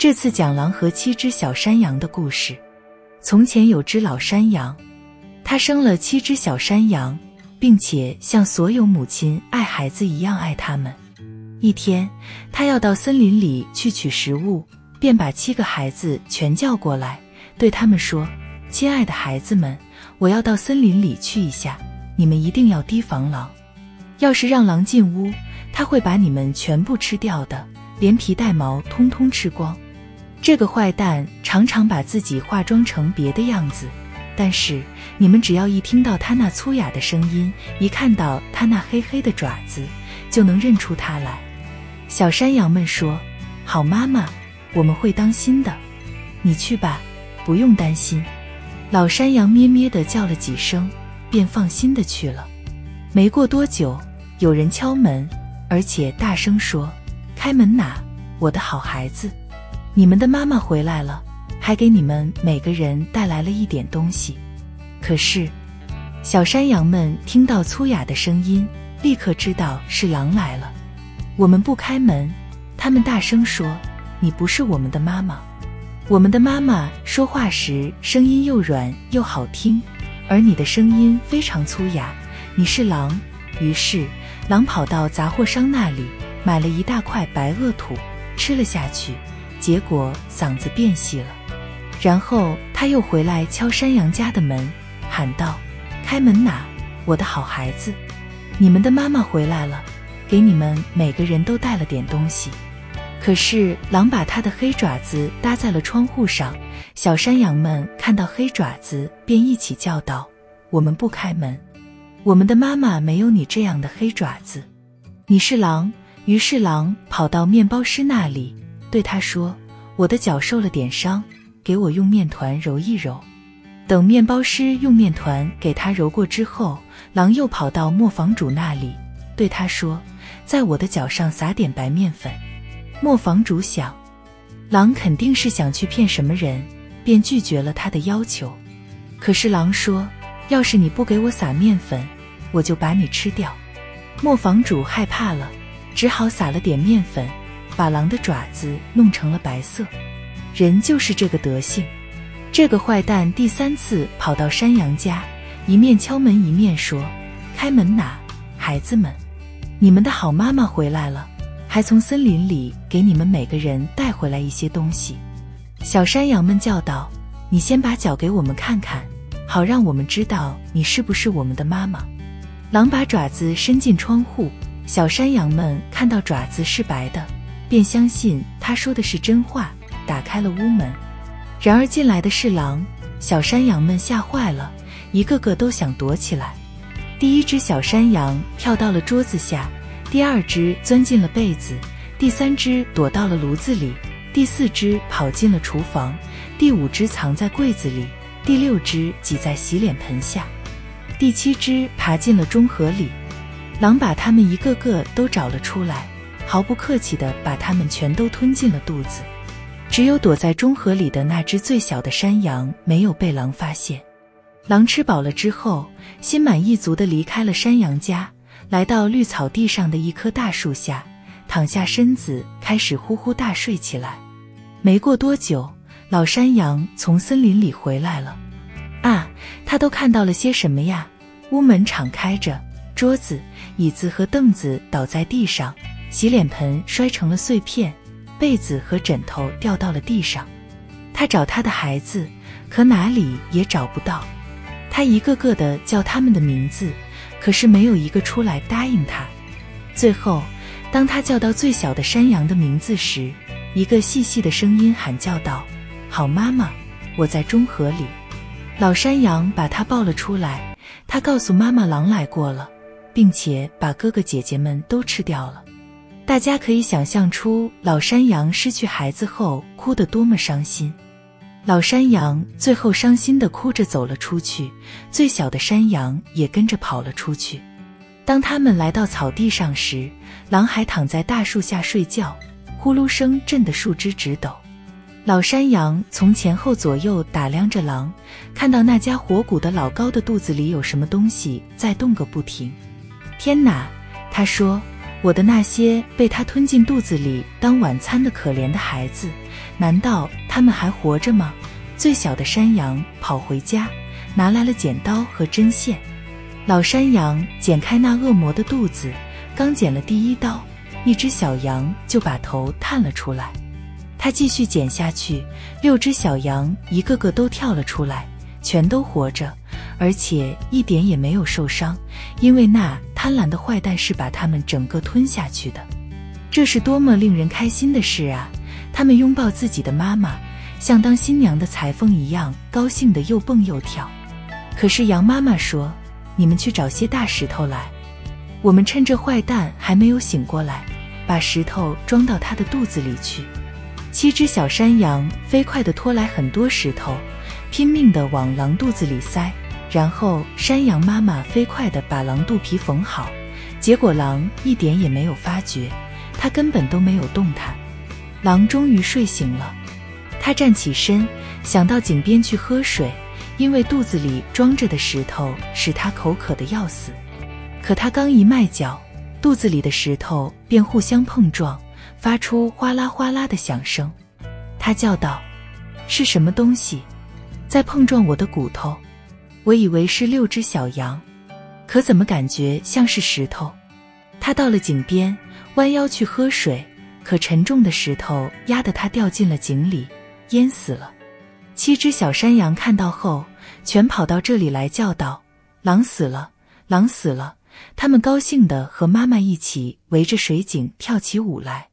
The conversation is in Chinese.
这次讲狼和七只小山羊的故事。从前有只老山羊，它生了七只小山羊，并且像所有母亲爱孩子一样爱它们。一天，它要到森林里去取食物，便把七个孩子全叫过来，对他们说：“亲爱的孩子们，我要到森林里去一下，你们一定要提防狼。要是让狼进屋，它会把你们全部吃掉的，连皮带毛通通吃光。”这个坏蛋常常把自己化妆成别的样子，但是你们只要一听到他那粗哑的声音，一看到他那黑黑的爪子，就能认出他来。小山羊们说：“好妈妈，我们会当心的，你去吧，不用担心。”老山羊咩咩地叫了几声，便放心地去了。没过多久，有人敲门，而且大声说：“开门呐，我的好孩子。”你们的妈妈回来了，还给你们每个人带来了一点东西。可是，小山羊们听到粗哑的声音，立刻知道是狼来了。我们不开门，他们大声说：“你不是我们的妈妈。”我们的妈妈说话时声音又软又好听，而你的声音非常粗哑。你是狼。于是，狼跑到杂货商那里，买了一大块白垩土，吃了下去。结果嗓子变细了，然后他又回来敲山羊家的门，喊道：“开门呐，我的好孩子，你们的妈妈回来了，给你们每个人都带了点东西。”可是狼把他的黑爪子搭在了窗户上，小山羊们看到黑爪子，便一起叫道：“我们不开门，我们的妈妈没有你这样的黑爪子。你是狼。”于是狼跑到面包师那里。对他说：“我的脚受了点伤，给我用面团揉一揉。”等面包师用面团给他揉过之后，狼又跑到磨坊主那里，对他说：“在我的脚上撒点白面粉。”磨坊主想，狼肯定是想去骗什么人，便拒绝了他的要求。可是狼说：“要是你不给我撒面粉，我就把你吃掉。”磨坊主害怕了，只好撒了点面粉。把狼的爪子弄成了白色，人就是这个德性。这个坏蛋第三次跑到山羊家，一面敲门一面说：“开门呐，孩子们，你们的好妈妈回来了，还从森林里给你们每个人带回来一些东西。”小山羊们叫道：“你先把脚给我们看看，好让我们知道你是不是我们的妈妈。”狼把爪子伸进窗户，小山羊们看到爪子是白的。便相信他说的是真话，打开了屋门。然而进来的是狼，小山羊们吓坏了，一个个都想躲起来。第一只小山羊跳到了桌子下，第二只钻进了被子，第三只躲到了炉子里，第四只跑进了厨房，第五只藏在柜子里，第六只挤在洗脸盆下，第七只爬进了中盒里。狼把它们一个个都找了出来。毫不客气地把它们全都吞进了肚子，只有躲在中河里的那只最小的山羊没有被狼发现。狼吃饱了之后，心满意足地离开了山羊家，来到绿草地上的一棵大树下，躺下身子，开始呼呼大睡起来。没过多久，老山羊从森林里回来了。啊，他都看到了些什么呀？屋门敞开着，桌子、椅子和凳子倒在地上。洗脸盆摔成了碎片，被子和枕头掉到了地上。他找他的孩子，可哪里也找不到。他一个个的叫他们的名字，可是没有一个出来答应他。最后，当他叫到最小的山羊的名字时，一个细细的声音喊叫道：“好妈妈，我在中河里。”老山羊把他抱了出来。他告诉妈妈，狼来过了，并且把哥哥姐姐们都吃掉了。大家可以想象出老山羊失去孩子后哭得多么伤心。老山羊最后伤心地哭着走了出去，最小的山羊也跟着跑了出去。当他们来到草地上时，狼还躺在大树下睡觉，呼噜声震得树枝直抖。老山羊从前后左右打量着狼，看到那家伙鼓的老高的肚子里有什么东西在动个不停。天哪，他说。我的那些被他吞进肚子里当晚餐的可怜的孩子，难道他们还活着吗？最小的山羊跑回家，拿来了剪刀和针线。老山羊剪开那恶魔的肚子，刚剪了第一刀，一只小羊就把头探了出来。他继续剪下去，六只小羊一个个都跳了出来，全都活着，而且一点也没有受伤，因为那贪婪的坏蛋是把它们整个吞下去的。这是多么令人开心的事啊！他们拥抱自己的妈妈。像当新娘的裁缝一样高兴的又蹦又跳，可是羊妈妈说：“你们去找些大石头来，我们趁着坏蛋还没有醒过来，把石头装到他的肚子里去。”七只小山羊飞快地拖来很多石头，拼命地往狼肚子里塞，然后山羊妈妈飞快地把狼肚皮缝好，结果狼一点也没有发觉，它根本都没有动弹。狼终于睡醒了。它站起身，想到井边去喝水，因为肚子里装着的石头使它口渴的要死。可它刚一迈脚，肚子里的石头便互相碰撞，发出哗啦哗啦的响声。它叫道：“是什么东西在碰撞我的骨头？”我以为是六只小羊，可怎么感觉像是石头？他到了井边，弯腰去喝水，可沉重的石头压得他掉进了井里。淹死了。七只小山羊看到后，全跑到这里来叫道：“狼死了，狼死了！”他们高兴地和妈妈一起围着水井跳起舞来。